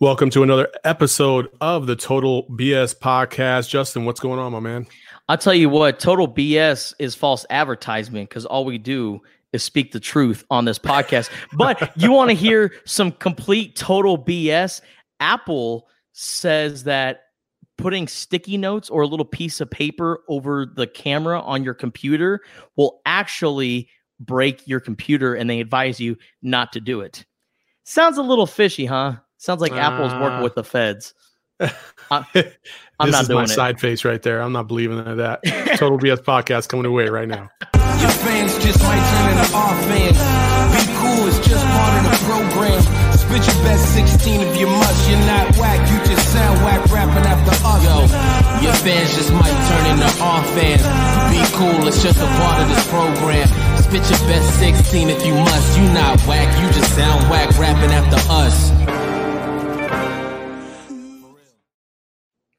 Welcome to another episode of the Total BS podcast. Justin, what's going on, my man? I'll tell you what, total BS is false advertisement because all we do is speak the truth on this podcast. But you want to hear some complete total BS? Apple says that putting sticky notes or a little piece of paper over the camera on your computer will actually break your computer, and they advise you not to do it. Sounds a little fishy, huh? Sounds like Apple's Uh, working with the feds. I, I'm this not is my doing it. side face right there. I'm not believing in that. Total BS podcast coming away right now. Your fans just might turn into our fans. Be cool, it's just part of the program. Spit your best 16 if you must. You're not whack, you just sound whack rapping after us. Yo, your fans just might turn into our fans. Be cool, it's just a part of this program. Spit your best 16 if you must. You not whack, you just sound whack rapping after us.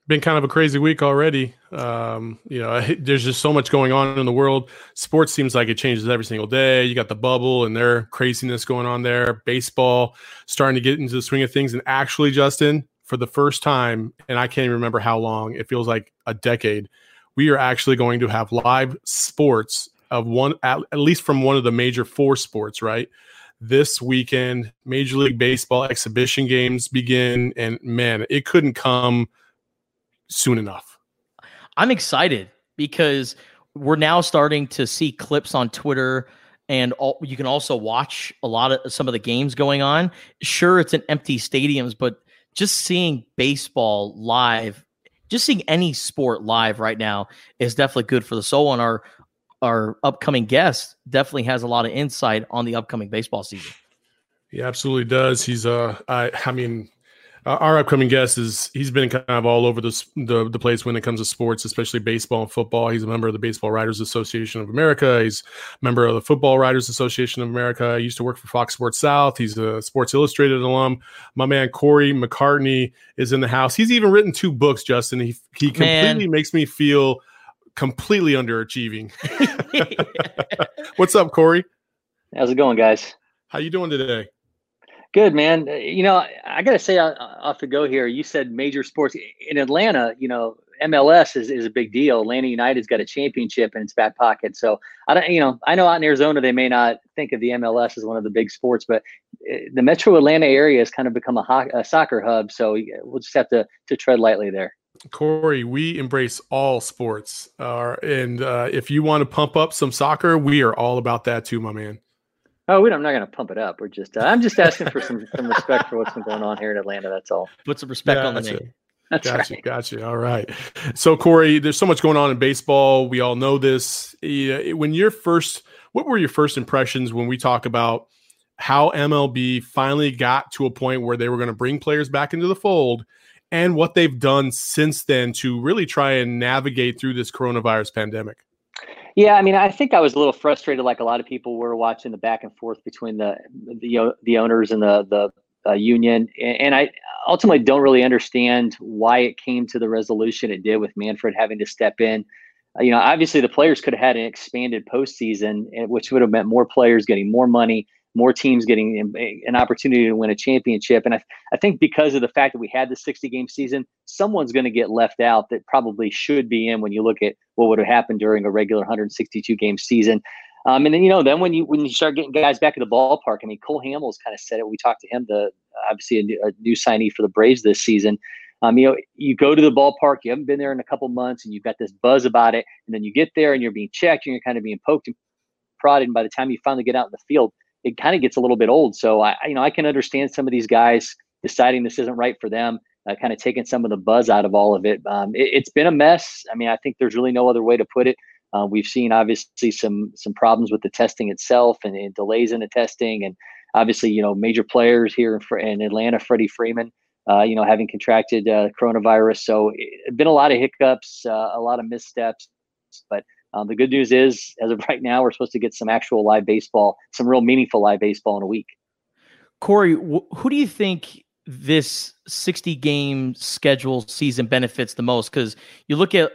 Been kind of a crazy week already. Um, you know, there's just so much going on in the world. Sports seems like it changes every single day. You got the bubble and their craziness going on there. Baseball starting to get into the swing of things. And actually, Justin, for the first time, and I can't even remember how long, it feels like a decade, we are actually going to have live sports of one, at, at least from one of the major four sports, right? This weekend, Major League Baseball exhibition games begin. And man, it couldn't come soon enough. I'm excited because we're now starting to see clips on Twitter and all, you can also watch a lot of some of the games going on. Sure, it's in empty stadiums, but just seeing baseball live, just seeing any sport live right now is definitely good for the soul. And our our upcoming guest definitely has a lot of insight on the upcoming baseball season. He absolutely does. He's uh, I, I mean, our upcoming guest is he's been kind of all over this, the the place when it comes to sports, especially baseball and football. He's a member of the Baseball Writers Association of America. He's a member of the Football Writers Association of America. He used to work for Fox Sports South. He's a Sports Illustrated alum. My man Corey McCartney is in the house. He's even written two books. Justin. He he Man. completely makes me feel completely underachieving. What's up, Corey? How's it going, guys? How you doing today? Good, man. Uh, You know, I- got to say uh, off the go here, you said major sports in Atlanta, you know, MLS is, is a big deal. Atlanta United's got a championship in its back pocket. So I don't, you know, I know out in Arizona, they may not think of the MLS as one of the big sports, but uh, the metro Atlanta area has kind of become a, ho- a soccer hub. So we'll just have to, to tread lightly there. Corey, we embrace all sports. Uh, and uh, if you want to pump up some soccer, we are all about that too, my man. Oh, we don't, I'm not going to pump it up. We're just, uh, I'm just asking for some, some respect for what's been going on here in Atlanta. That's all. Put some respect on the Gotcha. name. That's Gotcha, right. gotcha. All right. So, Corey, there's so much going on in baseball. We all know this. Yeah, When your first, what were your first impressions when we talk about how MLB finally got to a point where they were going to bring players back into the fold and what they've done since then to really try and navigate through this coronavirus pandemic? Yeah, I mean, I think I was a little frustrated, like a lot of people were watching the back and forth between the the the owners and the the uh, union, and, I ultimately don't really understand why it came to the resolution it did with Manfred having to step in. Uh, you know, obviously the players could have had an expanded postseason, which would have meant more players getting more money, more teams getting an- opportunity to win a championship. And I, I think because of the fact that we had the 60 game season, someone's going to get left out that probably should be in when you look at what would have happened during a regular 162 game season. Um, and then you know, then when you when you start getting guys back at the ballpark, I mean, Cole Hamels kind of said it. We talked to him, the obviously a new, a new signee for the Braves this season. Um, you know, you go to the ballpark, you haven't been there in a couple months, and you've got this buzz about it, and then you get there and you're being checked, and you're kind of being poked and prodded, and by the time you finally get out in the field, it kind of gets a little bit old. So I, you know, I can understand some of these guys deciding this isn't right for them, uh, kind of taking some of the buzz out of all of it. Um, it. It's been a mess. I mean, I think there's really no other way to put it. Uh, we've seen obviously some some problems with the testing itself and, and delays in the testing, and obviously you know major players here in, in Atlanta, Freddie Freeman, uh, you know, having contracted uh, coronavirus. So it's been a lot of hiccups, uh, a lot of missteps. But um, the good news is, as of right now, we're supposed to get some actual live baseball, some real meaningful live baseball in a week. Corey, wh- who do you think this 60 game schedule season benefits the most? Because you look at,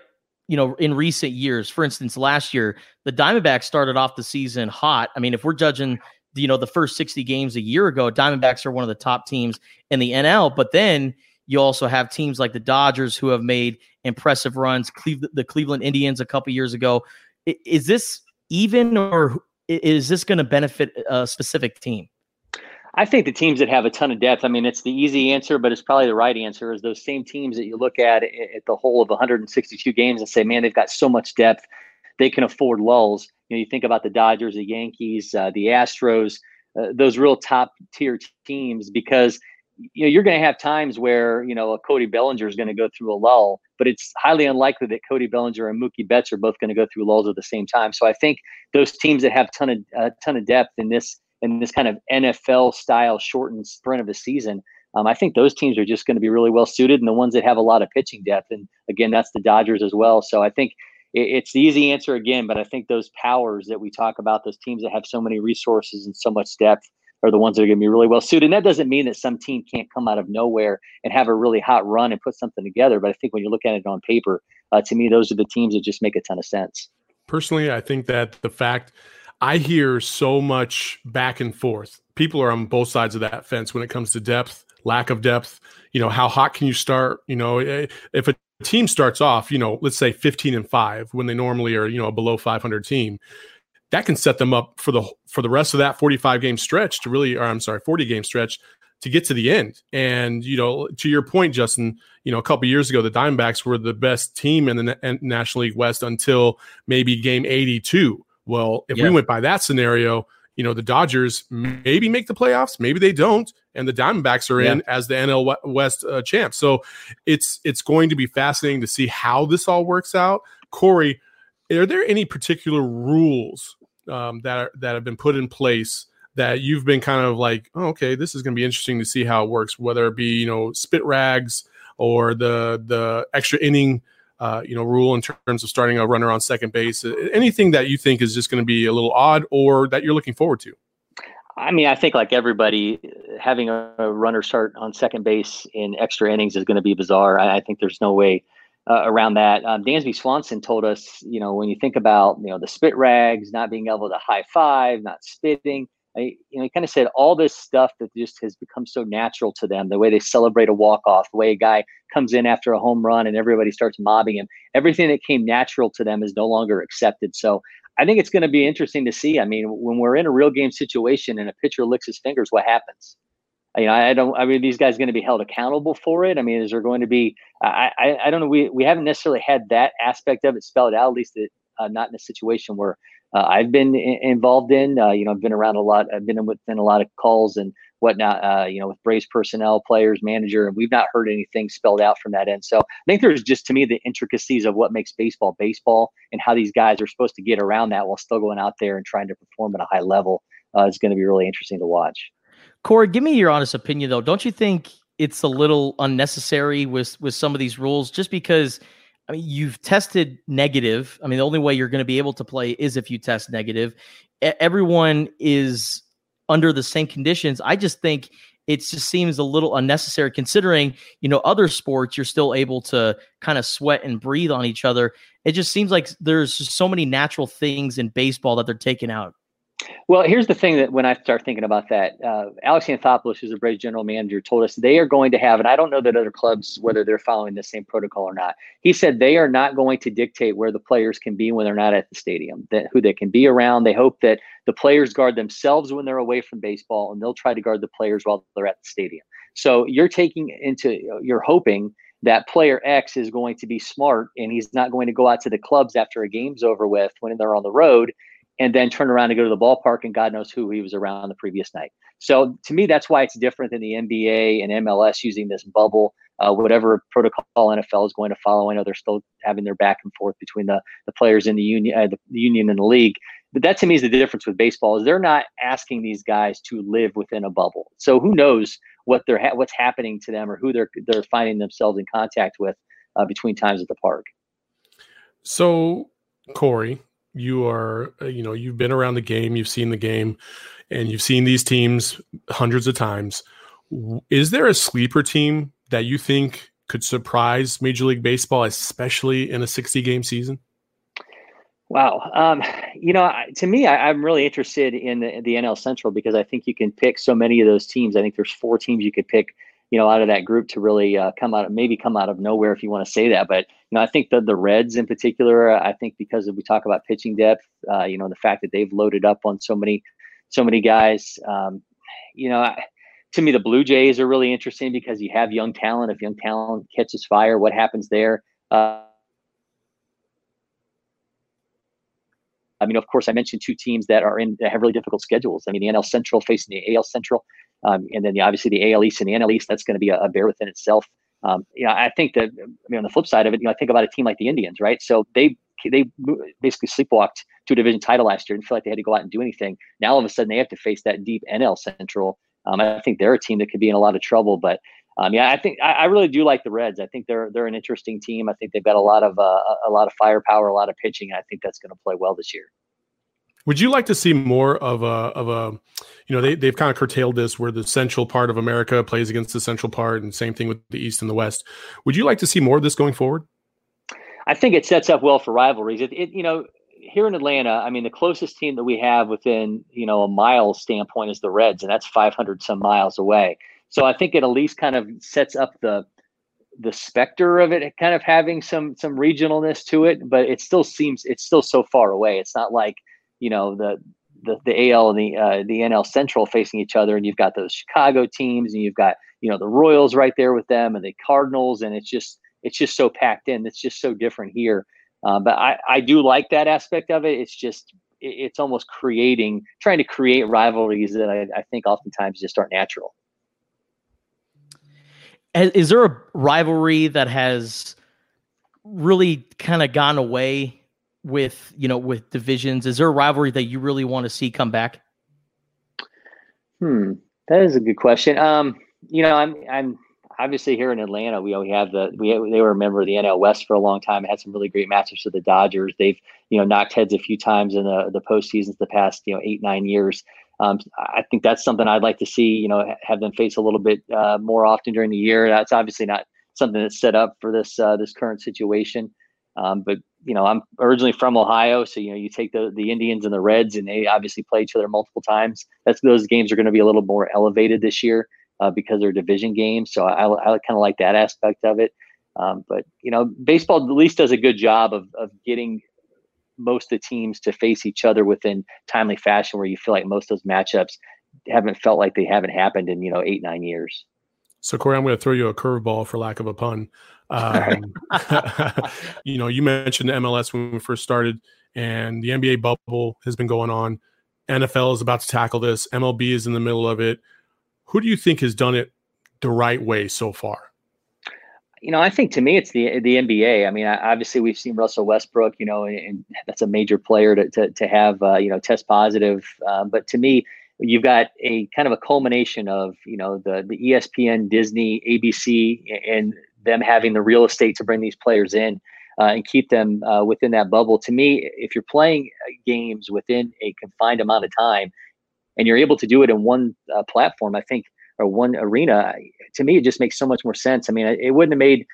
you know, in recent years, for instance, last year, the Diamondbacks started off the season hot. I mean, if we're judging you know the first 60 games a year ago diamondbacks are one of the top teams in the nl but then you also have teams like the dodgers who have made impressive runs Cleve- the cleveland indians a couple years ago is this even or is this going to benefit a specific team I think the teams that have a ton of depth, I mean, it's the easy answer, but it's probably the right answer is those same teams that you look at at the whole of 162 games and say, man, they've got so much depth. They can afford lulls. You know, you think about the Dodgers, the Yankees, uh, the Astros, uh, those real top tier teams, because you know you're going to have times where you know a Cody Bellinger is going to go through a lull, but it's highly unlikely that Cody Bellinger and Mookie Betts are both going to go through lulls at the same time. So I think those teams that have ton of a ton of depth in this in this kind of NFL style shortened sprint of a season. Um, I think those teams are just going to be really well suited, and the ones that have a lot of pitching depth, and again, that's the Dodgers as well. So I think it's the easy answer again, but I think those powers that we talk about, those teams that have so many resources and so much depth, are the ones that are going to be really well suited. And that doesn't mean that some team can't come out of nowhere and have a really hot run and put something together. But I think when you look at it on paper, uh, to me, those are the teams that just make a ton of sense. Personally, I think that the fact I hear so much back and forth, people are on both sides of that fence when it comes to depth, lack of depth. You know, how hot can you start? You know, eh, if a team starts off, you know, let's say 15 and 5 when they normally are, you know, a below 500 team, that can set them up for the for the rest of that 45 game stretch to really or I'm sorry, 40 game stretch to get to the end. And you know, to your point Justin, you know, a couple years ago the Diamondbacks were the best team in the National League West until maybe game 82. Well, if yeah. we went by that scenario, you know, the Dodgers maybe make the playoffs, maybe they don't, and the Diamondbacks are yeah. in as the NL West uh, champ. So it's it's going to be fascinating to see how this all works out. Corey, are there any particular rules um, that are, that have been put in place that you've been kind of like, oh, okay, this is going to be interesting to see how it works, whether it be you know spit rags or the the extra inning uh, you know, rule in terms of starting a runner on second base? Anything that you think is just going to be a little odd or that you're looking forward to? I mean, I think like everybody, having a, runner start on second base in extra innings is going to be bizarre. I, think there's no way uh, around that. Um, Dansby Swanson told us, you know, when you think about you know the spit rags, not being able to high five, not spitting, I, you know, he kind of said all this stuff that just has become so natural to them. The way they celebrate a walk off, the way a guy comes in after a home run and everybody starts mobbing him. Everything that came natural to them is no longer accepted. So I think it's going to be interesting to see. I mean, when we're in a real game situation and a pitcher licks his fingers, what happens? You know, I don't. I mean, these guys going to be held accountable for it. I mean, is there going to be? I, I, I don't know. We we haven't necessarily had that aspect of it spelled out. At least it, uh, not in a situation where uh, I've been I- involved in. Uh, you know, I've been around a lot. I've been within a lot of calls and whatnot. Uh, you know, with Braves personnel, players, manager, and we've not heard anything spelled out from that end. So I think there's just to me the intricacies of what makes baseball baseball and how these guys are supposed to get around that while still going out there and trying to perform at a high level. Uh, is going to be really interesting to watch. Corey, give me your honest opinion though. Don't you think it's a little unnecessary with with some of these rules just because I mean, you've tested negative. I mean, the only way you're going to be able to play is if you test negative. Everyone is under the same conditions. I just think it just seems a little unnecessary considering, you know, other sports you're still able to kind of sweat and breathe on each other. It just seems like there's so many natural things in baseball that they're taking out. Well, here's the thing that when I start thinking about that, uh, Alex Anthopoulos, who's a Braves general manager, told us they are going to have, and I don't know that other clubs whether they're following the same protocol or not. He said they are not going to dictate where the players can be when they're not at the stadium, that who they can be around. They hope that the players guard themselves when they're away from baseball, and they'll try to guard the players while they're at the stadium. So you're taking into, you're hoping that player X is going to be smart and he's not going to go out to the clubs after a game's over with when they're on the road and then turn around and go to the ballpark and God knows who he was around the previous night. So to me, that's why it's different than the NBA and MLS using this bubble. Uh, whatever protocol NFL is going to follow, I know they're still having their back and forth between the, the players in the union, uh, the, the union and the league. But that to me is the difference with baseball is they're not asking these guys to live within a bubble. So who knows what they're ha- what's happening to them or who they're they're finding themselves in contact with uh, between times at the park. So, Corey, you are uh, you know you've been around the game, you've seen the game, and you've seen these teams hundreds of times. Is there a sleeper team that you think could surprise Major League Baseball, especially in a 60 game season? Wow. Um, you know, to me, I, am really interested in the, the, NL Central because I think you can pick so many of those teams. I think there's four teams you could pick, you know, out of that group to really uh, come out, of, maybe come out of nowhere if you want to say that. But you know, I think the the Reds in particular. I think because we talk about pitching depth, uh, you know, the fact that they've loaded up on so many, so many guys. Um, you know, I, to me, the Blue Jays are really interesting because you have young talent. If young talent catches fire, what happens there? Uh, I mean, of course, I mentioned two teams that are in that have really difficult schedules. I mean, the NL Central facing the AL Central, um, and then the, obviously the AL East and the NL East. That's going to be a, a, bear within itself. Um, you know, I think that I mean, on the flip side of it, you know, I think about a team like the Indians, right? So they they basically sleepwalked to a division title last year and feel like they had to go out and do anything. Now all of a sudden they have to face that deep NL Central. Um, I think they're a team that could be in a lot of trouble, but um, yeah, I think I, I, really do like the Reds. I think they're they're an interesting team. I think they've got a lot of uh, a lot of firepower, a lot of pitching. I think that's going to play well this year. Would you like to see more of a of a, you know, they they've kind of curtailed this where the central part of America plays against the central part, and same thing with the East and the West. Would you like to see more of this going forward? I think it sets up well for rivalries. It, it you know, here in Atlanta, I mean, the closest team that we have within you know a mile standpoint is the Reds, and that's 500 some miles away. So I think it at least kind of sets up the the specter of it kind of having some some regionalness to it, but it still seems it's still so far away. It's not like you know the the, the AL and the uh, the NL Central facing each other, and you've got those Chicago teams, and you've got you know the Royals right there with them, and the Cardinals, and it's just it's just so packed in. It's just so different here. Uh, but I I do like that aspect of it. It's just it's almost creating trying to create rivalries that I, I think oftentimes just aren't natural. Is there a rivalry that has really kind of gone away with you know with divisions? Is there a rivalry that you really want to see come back? Hmm, that is a good question. Um, you know, I'm I'm obviously here in Atlanta. We have the we they were a member of the NL West for a long time. Had some really great matchups with the Dodgers. They've you know knocked heads a few times in the the postseasons the past you know eight nine years. Um, I think that's something I'd like to see. You know, have them face a little bit uh, more often during the year. That's obviously not something that's set up for this uh, this current situation. Um, but you know, I'm originally from Ohio, so you know, you take the the Indians and the Reds, and they obviously play each other multiple times. That's those games are going to be a little more elevated this year uh, because they're division games. So I, I kind of like that aspect of it. Um, but you know, baseball at least does a good job of of getting most of the teams to face each other within timely fashion, where you feel like most of those matchups haven't felt like they haven't happened in you know eight nine years. So Corey, I'm going to throw you a curveball for lack of a pun. Um, you know, you mentioned MLS when we first started, and the NBA bubble has been going on. NFL is about to tackle this. MLB is in the middle of it. Who do you think has done it the right way so far? You know, I think to me it's the the NBA. I mean, obviously we've seen Russell Westbrook. You know, and that's a major player to to, to have uh, you know test positive. Uh, but to me, you've got a kind of a culmination of you know the the ESPN, Disney, ABC, and them having the real estate to bring these players in uh, and keep them uh, within that bubble. To me, if you're playing uh, games within a confined amount of time and you're able to do it in one uh, platform, I think, or one arena, to me, it just makes so much more sense. I mean, it wouldn't have made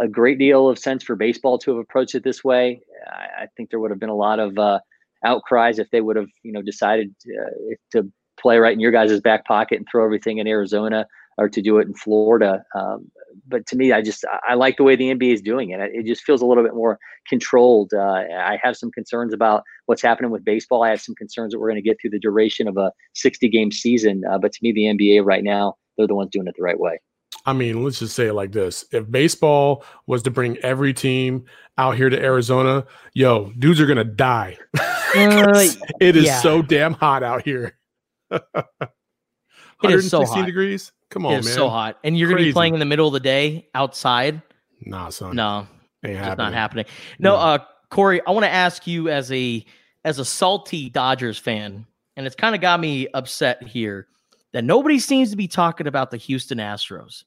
a great deal of sense for baseball to have approached it this way. I, I think there would have been a lot of uh, outcries if they would have, you know, decided to, to play right in your guys' back pocket and throw everything in Arizona or to do it in Florida. Um, but to me, I just I like the way the NBA is doing it. It just feels a little bit more controlled. Uh, I have some concerns about what's happening with baseball. I have some concerns that we're going to get through the duration of a 60 game season. Uh, but to me, the NBA right now, they're the ones doing it the right way. I mean, let's just say it like this: If baseball was to bring every team out here to Arizona, yo, dudes are gonna die. uh, it is yeah. so damn hot out here. it is so hot. degrees. Come on, man. so hot. And you're going to be playing in the middle of the day outside? Nah, son. No. Ain't happening. not happening. No, uh, Corey, I want to ask you as a as a salty Dodgers fan, and it's kind of got me upset here that nobody seems to be talking about the Houston Astros.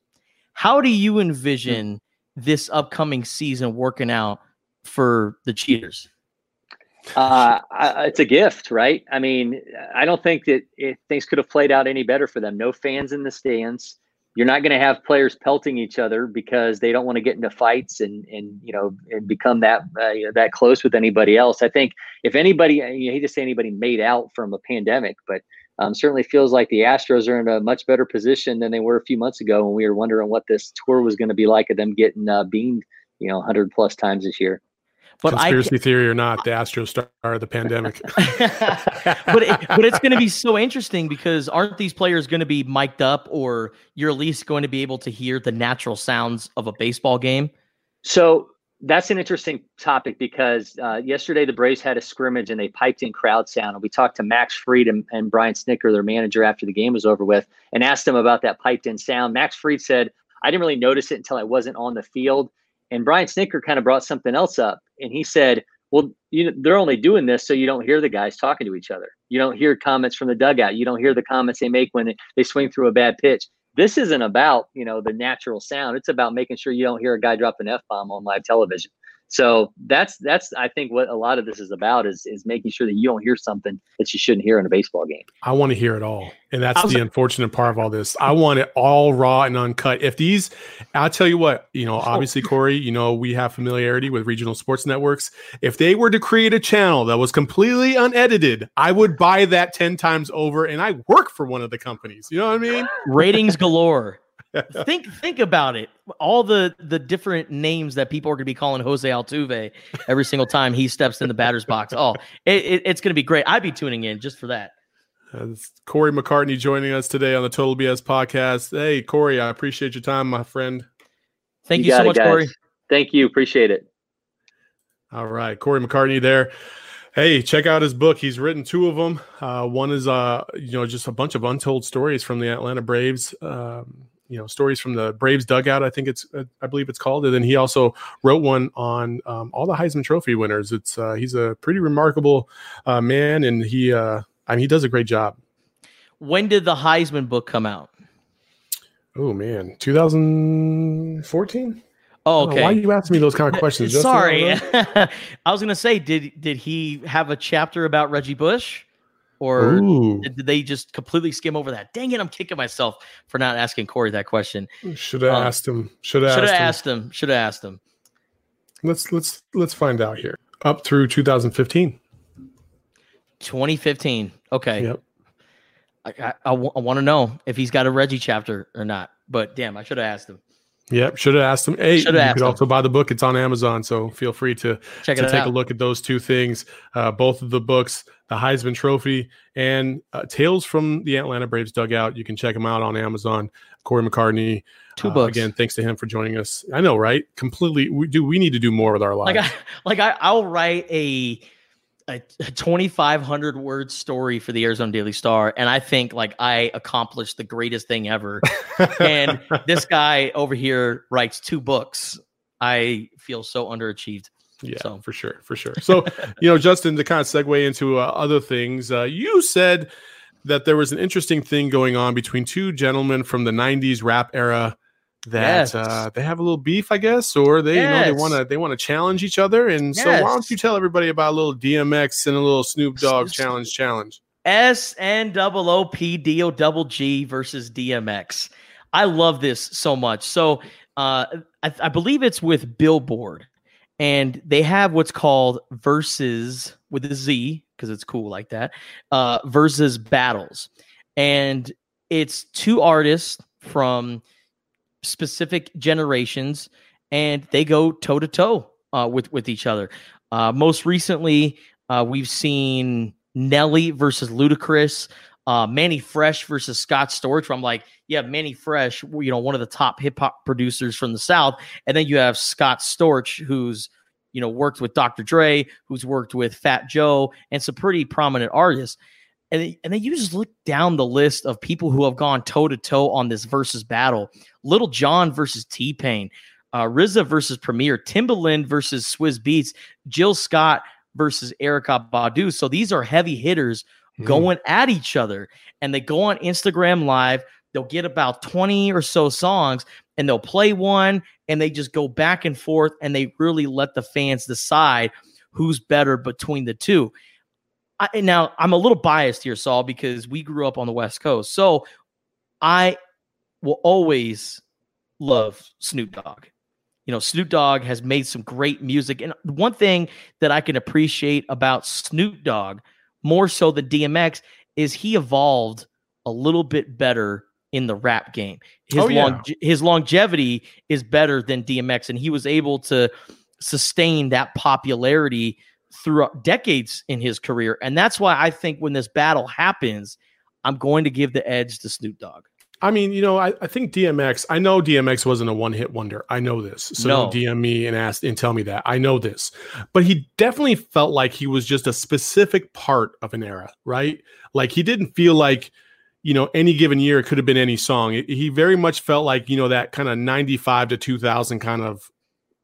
How do you envision this upcoming season working out for the Cheaters? Uh, it's a gift, right? I mean, I don't think that it, things could have played out any better for them. No fans in the stands. You're not going to have players pelting each other because they don't want to get into fights and and you know and become that uh, that close with anybody else. I think if anybody, you hate to say anybody made out from a pandemic, but um, certainly feels like the Astros are in a much better position than they were a few months ago when we were wondering what this tour was going to be like of them getting uh, beamed, you know, 100 plus times this year. But conspiracy I, theory or not, the Astros star the pandemic. but it, but it's going to be so interesting because aren't these players going to be mic'd up, or you're at least going to be able to hear the natural sounds of a baseball game? So that's an interesting topic because uh, yesterday the Braves had a scrimmage and they piped in crowd sound. And we talked to Max Fried and, and Brian Snitker, their manager, after the game was over with, and asked them about that piped in sound. Max Fried said, I didn't really notice it until I wasn't on the field. And Brian Snitker kind of brought something else up, and he said, "Well, you know, they're only doing this so you don't hear the guys talking to each other. You don't hear comments from the dugout. You don't hear the comments they make when they swing through a bad pitch. This isn't about you know the natural sound. It's about making sure you don't hear a guy drop an f bomb on live television. So that's that's I think what a lot of this is about is is making sure that you don't hear something that you shouldn't hear in a baseball game. I want to hear it all. And that's the unfortunate part of all this. I want it all raw and uncut. If these I'll tell you what, you know, obviously Corey, you know, we have familiarity with regional sports networks. If they were to create a channel that was completely unedited, I would buy that 10 times over and I work for one of the companies. You know what I mean? Ratings galore think think about it. All the the different names that people are going to be calling Jose Altuve every single time he steps in the batter's box. Oh, it, it, it's going to be great. I'd be tuning in just for that. Uh, Corey McCartney joining us today on the Total BS podcast. Hey, Corey, I appreciate your time, my friend. Thank you, you so much, Corey. Thank you. Appreciate it. All right, Corey McCartney there. Hey, check out his book. He's written two of them. Uh, one is, uh, you know, just a bunch of untold stories from the Atlanta Braves. Um, you know stories from the Braves dugout. I think it's uh, I believe it's called. And then he also wrote one on um, all the Heisman Trophy winners. It's uh, he's a pretty remarkable uh, man, and he uh, I mean he does a great job. When did the Heisman book come out? Oh man, 2014. Oh, okay. Why are you asking me those kind of questions? Sorry, I was gonna say, did did he have a chapter about Reggie Bush? Or did they just completely skim over that? Dang it, I'm kicking myself for not asking Corey that question. Should have um, asked him. Should have asked, asked him. Should have asked him. Let's let's let's find out here. Up through 2015. 2015. Okay. Yep. I, I, I, w- I want to know if he's got a Reggie chapter or not. But damn, I should have asked him. Yep, should have asked him. Hey, Should've you could him. also buy the book. It's on Amazon, so feel free to, Check to take out. a look at those two things. Uh, both of the books, the Heisman Trophy and uh, Tales from the Atlanta Braves dugout. You can check them out on Amazon. Corey McCartney. Two uh, books. again, thanks to him for joining us. I know, right? Completely. We do. We need to do more with our lives. Like, I, like I, I'll write a a 2500 word story for the Arizona Daily Star and I think like I accomplished the greatest thing ever. and this guy over here writes two books. I feel so underachieved. Yeah, so. for sure, for sure. So, you know, Justin, to kind of segue into uh, other things, uh, you said that there was an interesting thing going on between two gentlemen from the '90s rap era that yes. uh, they have a little beef, I guess, or they yes. you know they want to they want to challenge each other. And yes. so why don't you tell everybody about a little DMX and a little Snoop Dogg challenge challenge? S N double O P D O double G versus DMX. I love this so much. So uh, I, I believe it's with Billboard, and they have what's called verses with a Z because it's cool like that. Uh, versus battles, and it's two artists from specific generations, and they go toe to toe with with each other. Uh, most recently, uh, we've seen Nelly versus Ludacris, uh, Mannie Fresh versus Scott Storch. Where I'm like, yeah, Mannie Fresh, you know, one of the top hip hop producers from the South, and then you have Scott Storch, who's you know worked with Dr. Dre, who's worked with Fat Joe, and some pretty prominent artists and, and then you just look down the list of people who have gone toe to toe on this versus battle. Lil Jon versus T Pain, uh, RZA versus Premier, Timbaland versus Swizz Beatz, Jill Scott versus Erykah Badu. So these are heavy hitters mm. going at each other. And they go on Instagram Live. They'll get about 20 or so songs and they'll play one and they just go back and forth and they really let the fans decide who's better between the two. I, now, I'm a little biased here, Saul, because we grew up on the West Coast. So I will always love Snoop Dogg. You know, Snoop Dogg has made some great music. And one thing that I can appreciate about Snoop Dogg more so than DMX is he evolved a little bit better in the rap game. His oh, yeah. long, his longevity is better than DMX and he was able to sustain that popularity throughout decades in his career. And that's why I think when this battle happens, I'm going to give the edge to Snoop Dogg. I mean, you know, I, I think DMX, I know DMX wasn't a one hit wonder. I know this. So no. DM me and ask and tell me that. I know this. But he definitely felt like he was just a specific part of an era, right? Like he didn't feel like, you know, any given year it could have been any song. He very much felt like, you know, that kind of 95 to 2000 kind of,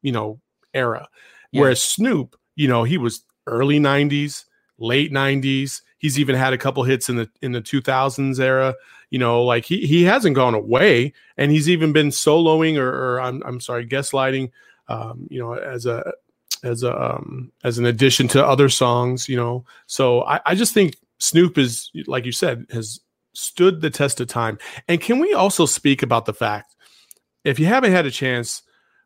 you know, era. Yeah. Whereas Snoop, you know, he was early 90s, late 90s. He's even had a couple hits in the in the 2000s era. You know, like he he hasn't gone away, and he's even been soloing or, or I'm I'm sorry, guest lighting. Um, you know, as a as a um, as an addition to other songs. You know, so I, I just think Snoop is like you said has stood the test of time. And can we also speak about the fact if you haven't had a chance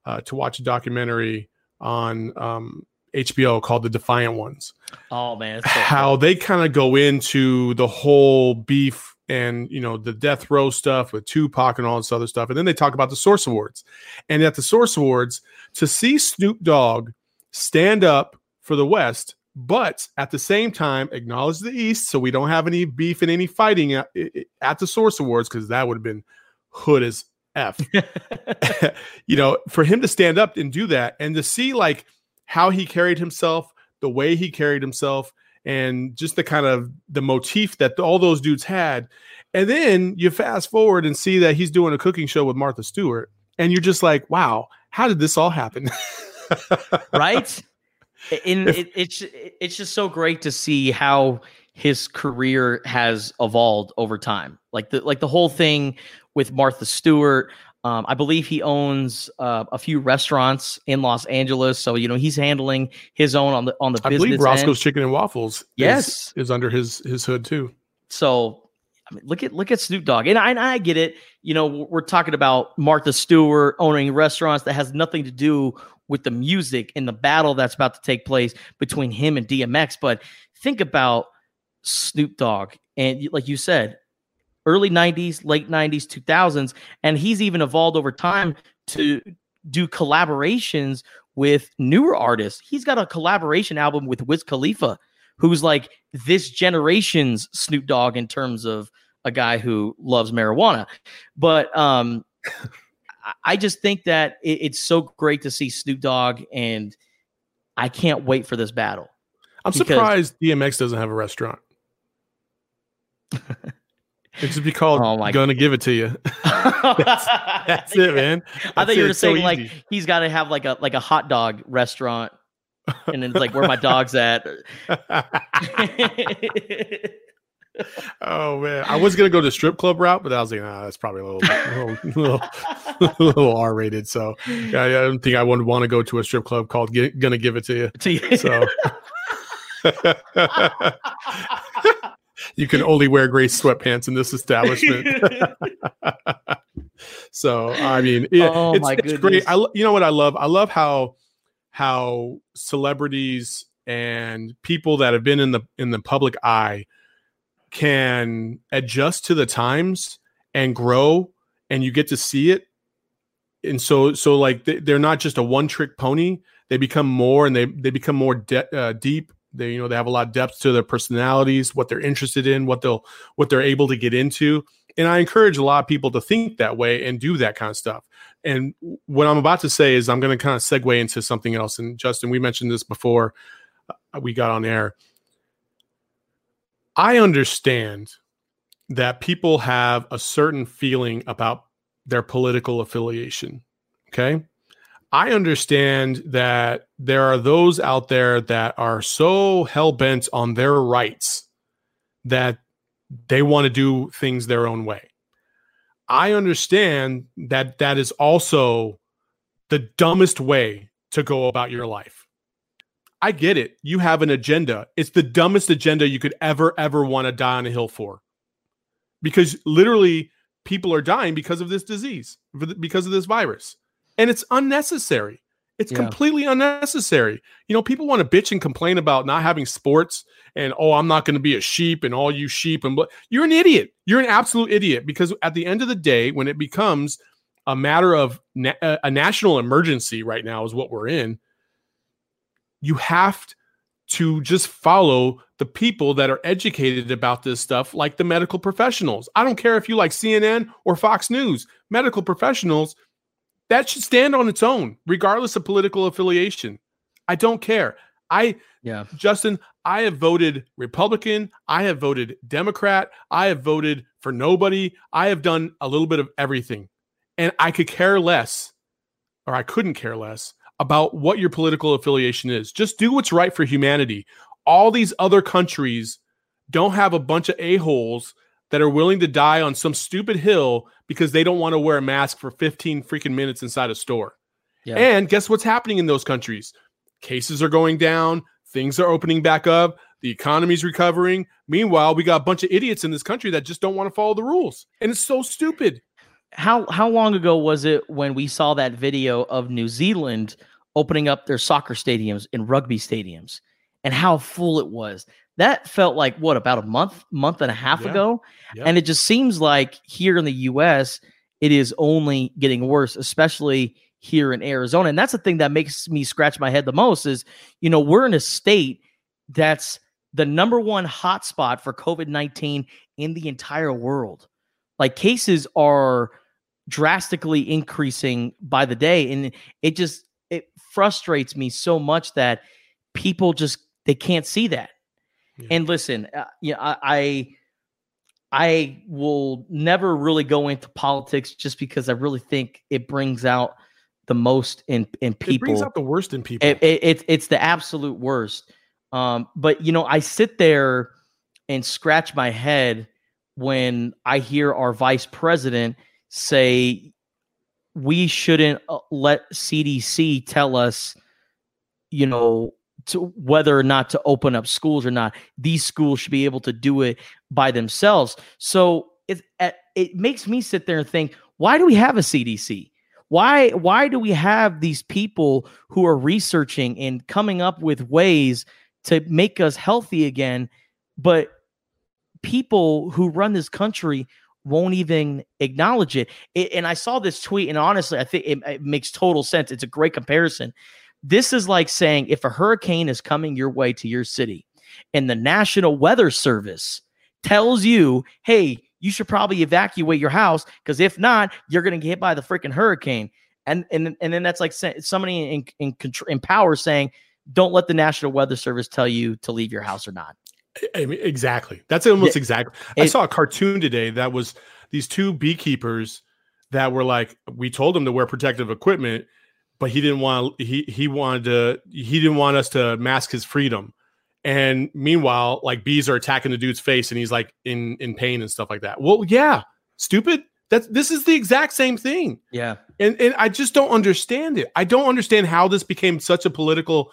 uh, to watch a documentary on um, HBO called The Defiant Ones. Oh man, so how they kind of go into the whole beef and you know the death row stuff with Tupac and all this other stuff, and then they talk about the Source Awards. And at the Source Awards, to see Snoop Dogg stand up for the West, but at the same time acknowledge the East, so we don't have any beef and any fighting at, at the Source Awards because that would have been hood as f. you know, for him to stand up and do that, and to see like how he carried himself, the way he carried himself, and just the kind of the motif that all those dudes had. And then you fast forward and see that he's doing a cooking show with Martha Stewart, and you're just like, wow, how did this all happen? right? And it, it's it's just so great to see how his career has evolved over time. Like the like the whole thing with Martha Stewart, um, I believe he owns uh, a few restaurants in Los Angeles, so you know he's handling his own on the on the. I believe Roscoe's end. Chicken and Waffles. Yes, is, is, under his his hood too. So, I mean, look at look at Snoop Dogg, and I, and I get it. You know, we're talking about Martha Stewart owning restaurants that has nothing to do with the music and the battle that's about to take place between him and DMX. But think about Snoop Dogg, and like you said, early 90s, late 90s, 2000s. And he's even evolved over time to do collaborations with newer artists. He's got a collaboration album with Wiz Khalifa, who's like this generation's Snoop Dogg in terms of a guy who loves marijuana. But um, I just think that it, it's so great to see Snoop Dogg, and I can't wait for this battle. I'm surprised DMX doesn't have a restaurant. It should be called oh my "Gonna God. Give It to You." that's, that's it, man. That's I thought you were saying so like he's got to have like a like a hot dog restaurant, and then it's like where my dog's at. oh man, I was gonna go the strip club route, but I was like, nah, that's probably a little, a little, little, little R-rated. So I, I don't think I would want to go to a strip club called "Gonna Give It to You." To you. So you can only wear gray sweatpants in this establishment. so I mean, it, oh, it's, it's great. I you know what I love? I love how how celebrities and people that have been in the in the public eye can adjust to the times and grow and you get to see it and so so like they're not just a one trick pony they become more and they they become more de- uh, deep they you know they have a lot of depth to their personalities, what they're interested in, what they'll what they're able to get into. And I encourage a lot of people to think that way and do that kind of stuff. And what I'm about to say is I'm going to kind of segue into something else. And Justin, we mentioned this before uh, we got on air. I understand that people have a certain feeling about their political affiliation. Okay. I understand that there are those out there that are so hell bent on their rights that they want to do things their own way. I understand that that is also the dumbest way to go about your life. I get it. You have an agenda. It's the dumbest agenda you could ever, ever want to die on a hill for. Because literally, people are dying because of this disease, because of this virus. And it's unnecessary. It's yeah. completely unnecessary. You know, people want to bitch and complain about not having sports and oh, I'm not going to be a sheep and all you sheep and you're an idiot. You're an absolute idiot because at the end of the day, when it becomes a matter of na- uh, a national emergency right now is what we're in, you have to just follow the people that are educated about this stuff, like the medical professionals. I don't care if you like CNN or Fox News, medical professionals that should stand on its own, regardless of political affiliation. I don't care. I, yeah, Justin, I have voted Republican. I have voted Democrat. I have voted for nobody. I have done a little bit of everything. And I could care less, or I couldn't care less about what your political affiliation is. Just do what's right for humanity. All these other countries don't have a bunch of a-holes that are willing to die on some stupid hill because they don't want to wear a mask for 15 freaking minutes inside a store. Yeah. And guess what's happening in those countries? Cases are going down, things are opening back up, the economy's recovering. Meanwhile, we got a bunch of idiots in this country that just don't want to follow the rules. And it's so stupid. How how long ago was it when we saw that video of New Zealand opening up their soccer stadiums and rugby stadiums and how full it was? That felt like what about a month month and a half yeah. ago yeah. and it just seems like here in the us it is only getting worse especially here in arizona and that's the thing that makes me scratch my head the most is you know we're in a state that's the number one hotspot for covid-19 in the entire world like cases are drastically increasing by the day and it just it frustrates me so much that people just they can't see that yeah. And listen, uh, you know, I, I I will never really go into politics just because I really think it brings out the most in in people. It brings out the worst in people. It, it, it, it's the absolute worst. Um, but you know, I sit there and scratch my head when I hear our vice president say we shouldn't uh, let CDC tell us, you know, to whether or not to open up schools or not. These schools should be able to do it by themselves. So it it makes me sit there and think, why do we have a CDC? Why why do we have these people who are researching and coming up with ways to make us healthy again, but people who run this country won't even acknowledge it. it. and I saw this tweet, and honestly, I think it, it, makes total sense. It's a great comparison. This is like saying if a hurricane is coming your way to your city and the National Weather Service tells you, hey, you should probably evacuate your house because if not, you're going to get hit by the freaking hurricane. And, and, and then that's like somebody in, in, in power saying, don't let the National Weather Service tell you to leave your house or not. I mean, exactly. That's almost yeah. exactly. I saw a cartoon today that was these two beekeepers that were like, we told them to wear protective equipment, but he didn't want he he wanted to he didn't want us to mask his freedom. And meanwhile, like bees are attacking the dude's face, and he's like in in pain and stuff like that. Well, yeah, stupid. That's this is the exact same thing. Yeah, and and I just don't understand it. I don't understand how this became such a political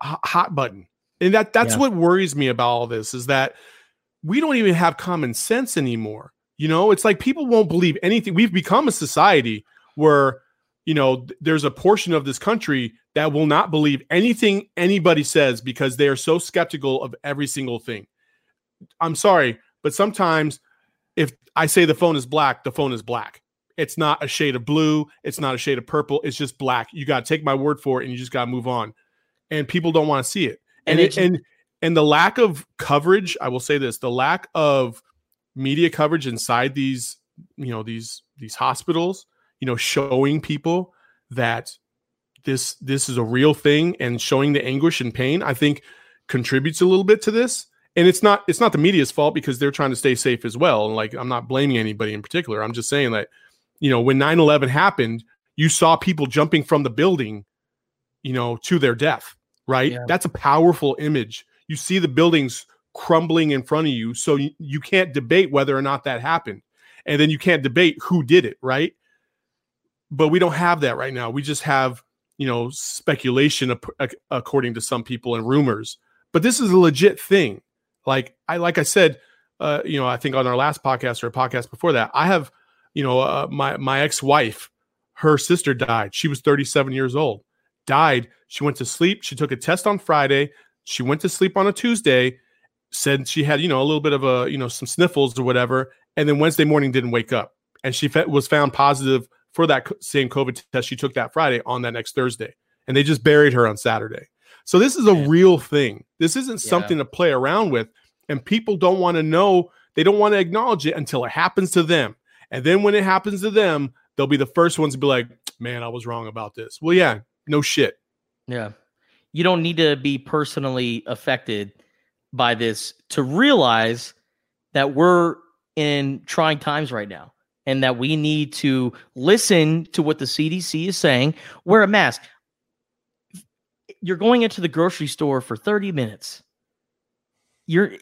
hot button, and that that's yeah. what worries me about all this is that we don't even have common sense anymore. You know, it's like people won't believe anything. We've become a society where you know, there's a portion of this country that will not believe anything anybody says because they are so skeptical of every single thing. I'm sorry, but sometimes if I say the phone is black, the phone is black. It's not a shade of blue, it's not a shade of purple, it's just black. You got to take my word for it and you just got to move on. And people don't want to see it. And and, it, and and the lack of coverage, I will say this, the lack of media coverage inside these, you know, these these hospitals you know, showing people that this this is a real thing and showing the anguish and pain, I think contributes a little bit to this. And it's not it's not the media's fault because they're trying to stay safe as well. And like I'm not blaming anybody in particular. I'm just saying that, you know, when 9-11 happened, you saw people jumping from the building, you know, to their death, right? Yeah. That's a powerful image. You see the buildings crumbling in front of you. So you, you can't debate whether or not that happened. And then you can't debate who did it, right? But we don't have that right now. We just have, you know, speculation according to some people and rumors. But this is a legit thing. Like I like I said, uh, you know, I think on our last podcast or a podcast before that, I have, you know, uh, my my ex-wife, her sister died. She was 37 years old. Died. She went to sleep. She took a test on Friday. She went to sleep on a Tuesday. Said she had, you know, a little bit of a, you know, some sniffles or whatever, and then Wednesday morning didn't wake up, and she fe- was found positive for that same COVID test she took that Friday on that next Thursday, and they just buried her on Saturday. So this is a real thing. This isn't yeah. something to play around with and people don't want to know they don't want to acknowledge it until it happens to them and then when it happens to them they'll be the first ones to be like man i was wrong about this well yeah no shit yeah you don't need to be personally affected by this to realize that we're in trying times right now and that we need to listen to what the CDC is saying wear a mask you're going into the grocery store for 30 minutes you're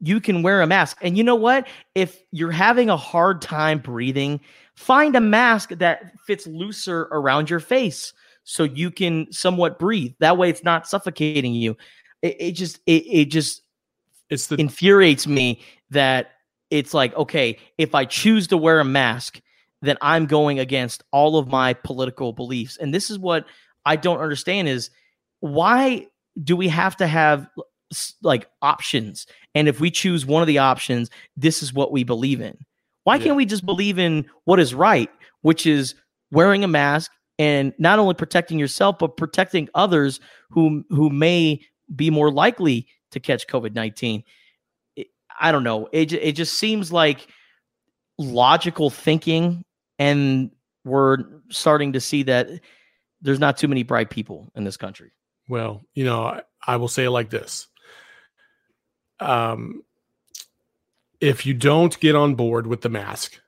you can wear a mask. And you know what? If you're having a hard time breathing, find a mask that fits looser around your face so you can somewhat breathe. That way it's not suffocating you. It, it just it, it just it's the infuriates me that it's like, okay, if I choose to wear a mask, then I'm going against all of my political beliefs. And this is what I don't understand is why do we have to have like options and if we choose one of the options this is what we believe in why yeah. can't we just believe in what is right which is wearing a mask and not only protecting yourself but protecting others who who may be more likely to catch covid-19 i don't know. It, it just seems like logical thinking and we're starting to see that there's not too many bright people in this country. Well you know I, I will say it like this. Um, if you don't get on board with the mask,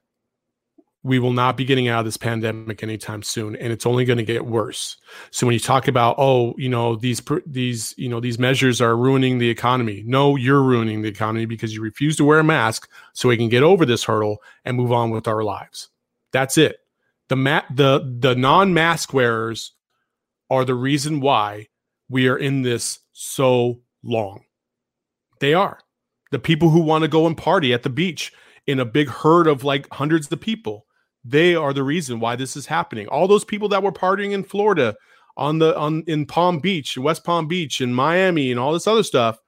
we will not be getting out of this pandemic anytime soon, and it's only going to get worse. So when you talk about, oh, you know, these these you know these measures are ruining the economy, no, you're ruining the economy because you refuse to wear a mask, so we can get over this hurdle and move on with our lives. That's it. The ma- the the non-mask wearers are the reason why we are in this so long. They are. The people who want to go and party at the beach in a big herd of like hundreds of people, they are the reason why this is happening. All those people that were partying in Florida on the on in Palm Beach, West Palm Beach, in Miami, and all this other stuff.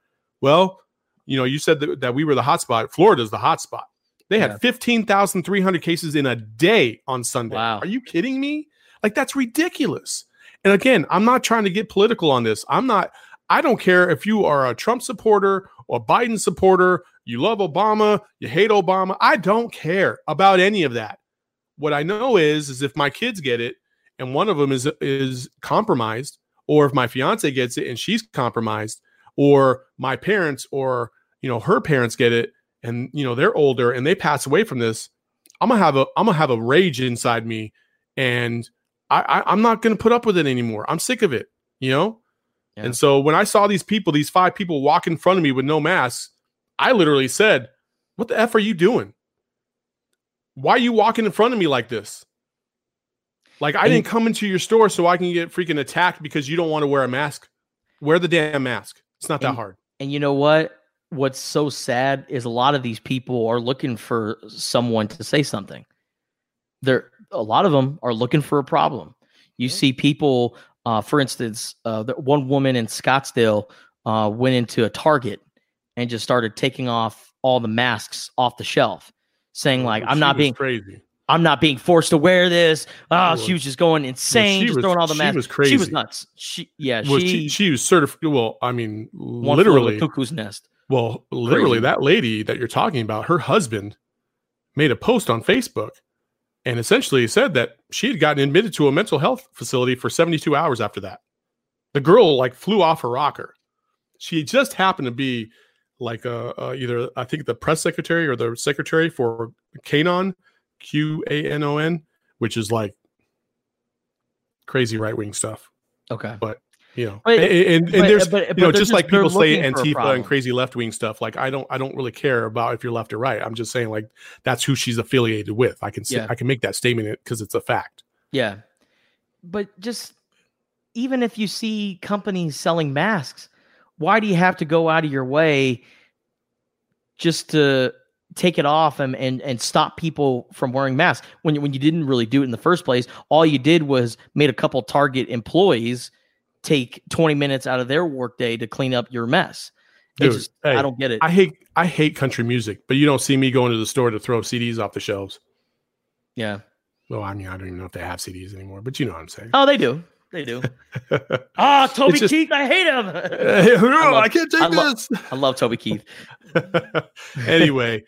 Well, you know, you said that, that we were the hotspot. Florida's the hotspot. They had yeah. 15,300 cases in a day on Sunday. Wow. Are you kidding me? Like, that's ridiculous. And again, I'm not trying to get political on this. I'm not, I don't care if you are a Trump supporter or Biden supporter, you love Obama, you hate Obama. I don't care about any of that. What I know is is if my kids get it and one of them is is compromised or if my fiance gets it and she's compromised or my parents or you know her parents get it and you know they're older and they pass away from this, I'm gonna have a I'm gonna have a rage inside me and I, I I'm not gonna put up with it anymore. I'm sick of it, you know. Yeah. And so when I saw these people, these five people walk in front of me with no masks, I literally said, What the F are you doing? Why are you walking in front of me like this? Like, I and didn't come into your store so I can get freaking attacked because you don't want to wear a mask. Wear the damn mask. It's not and, that hard. And you know what? What's so sad is a lot of these people are looking for someone to say something. They're a lot of them are looking for a problem. You see people uh, for instance, uh, the one woman in Scottsdale uh, went into a Target and just started taking off all the masks off the shelf, saying like, "I'm not being crazy. I'm not being forced to wear this." Oh, she was just going insane, just was, throwing all the masks. She was crazy. She was nuts. She yeah. Well, she, she, she was certified. Well, I mean, literally cuckoo's nest. Well, literally, crazy. that lady that you're talking about, her husband made a post on Facebook and essentially said that she had gotten admitted to a mental health facility for 72 hours after that. The girl like flew off her rocker. She just happened to be like uh, uh, either I think the press secretary or the secretary for QAnon, Q A N O N, which is like crazy right wing stuff. Okay, but You know, But- and, and, and there's but- you know they're just like people say Antifa and crazy left wing stuff. Like I don't I don't really care about if you're left or right. I'm just saying like that's who she's affiliated with. I can say, Yeah. I can make that statement because it's a fact. Yeah. But just even if you see companies selling masks, why do you have to go out of your way just to take it off and, and, and stop people from wearing masks when you, when you didn't really do it in the first place? All you did was made a couple Target employees take 20 minutes out of their workday to clean up your mess. Dude, just, hey, I don't get it. I hate I hate country music, but you don't see me going to the store to throw CDs off the shelves. yeah. Well, I mean, I don't even know if they have CDs anymore, but you know what I'm saying. Oh, they do. They do. Ah, Toby just- Keith, I hate him. no, love- I can't take I lo- this. I love Toby Keith. anyway,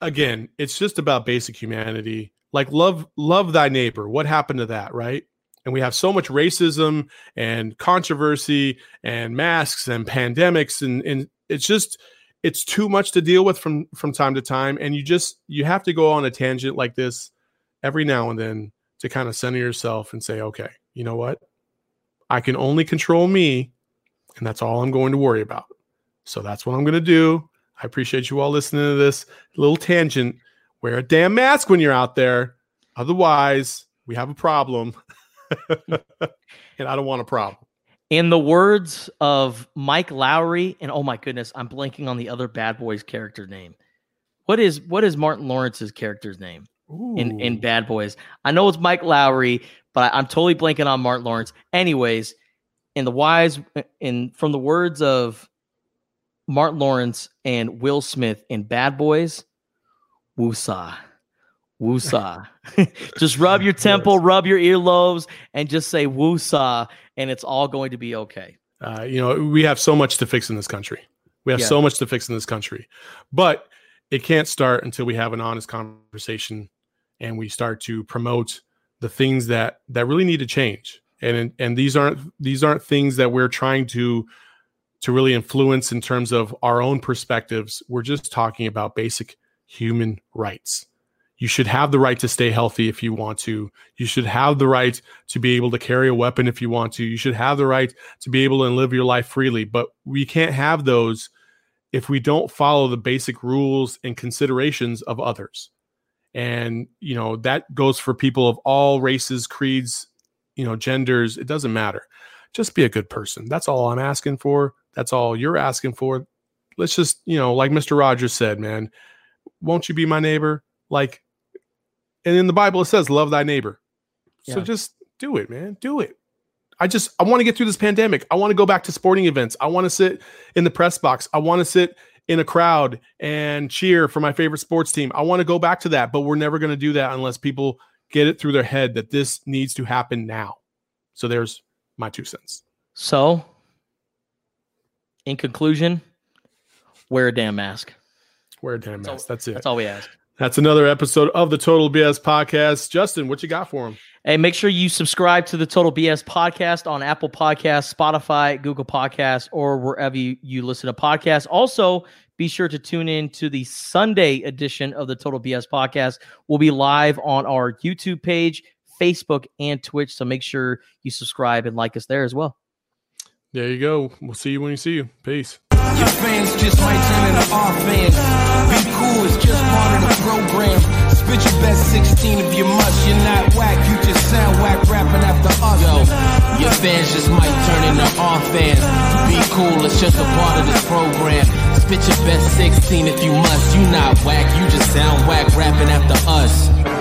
again, it's just about basic humanity. Like love love thy neighbor. What happened to that, right? And we have so much racism and controversy and masks and pandemics and and it's just it's too much to deal with from from time to time and you just you have to go on a tangent like this every now and then to kind of center yourself and say, "Okay, you know what? I can only control me and that's all I'm going to worry about." So that's what I'm going to do. I appreciate you all listening to this little tangent. Wear a damn mask when you're out there. Otherwise, we have a problem. and I don't want a problem. In the words of Mike Lowrey, and oh my goodness, I'm blanking on the other Bad Boys character name. What is what is Martin Lawrence's character's name in in Bad Boys? I know it's Mike Lowrey, but I, I'm totally blanking on Martin Lawrence. Anyways, in the wise, in from the words of Martin Lawrence and Will Smith in Bad Boys, woosah, woosah. just rub your temple, rub your earlobes, and just say woosah, and it's all going to be okay. Uh, you know, we have so much to fix in this country. We have Yeah. so much to fix in this country, but it can't start until we have an honest conversation and we start to promote the things that that really need to change. And and these aren't these aren't things that we're trying to to really influence in terms of our own perspectives. We're just talking about basic human rights. You should have the right to stay healthy if you want to. You should have the right to be able to carry a weapon if you want to. You should have the right to be able to live your life freely. But we can't have those if we don't follow the basic rules and considerations of others. And, you know, that goes for people of all races, creeds, you know, genders. It doesn't matter. Just be a good person. That's all I'm asking for. That's all you're asking for. Let's just, you know, like Mr. Rogers said, man, won't you be my neighbor? Like, and in the Bible it says, love thy neighbor. So just do it, man. Do it. I just I want to get through this pandemic. I want to go back to sporting events. I want to sit in the press box. I want to sit in a crowd and cheer for my favorite sports team. I want to go back to that, but we're never going to do that unless people get it through their head that this needs to happen now. So there's my two cents. So, in conclusion, wear a damn mask. Wear a damn That's all- mask. That's it. That's all we ask. That's another episode of the Total BS podcast. Justin, what you got for him? Hey, make sure you subscribe to the Total BS podcast on Apple Podcasts, Spotify, Google Podcasts, or wherever you, you listen to podcasts. Also, be sure to tune in to the Sunday edition of the Total BS podcast. We'll be live on our YouTube page, Facebook, and Twitch. So make sure you subscribe and like us there as well. There you go. We'll see you when you see you. Peace. Your fans just might turn into our fans. Be cool, it's just part of the program. Spit your best 16 if you must. You're not whack, you just sound whack rapping after us. Yo, your fans just might turn into our fans. Be cool, it's just a part of this program. Spit your best 16 if you must. You not whack, you just sound whack rapping after us.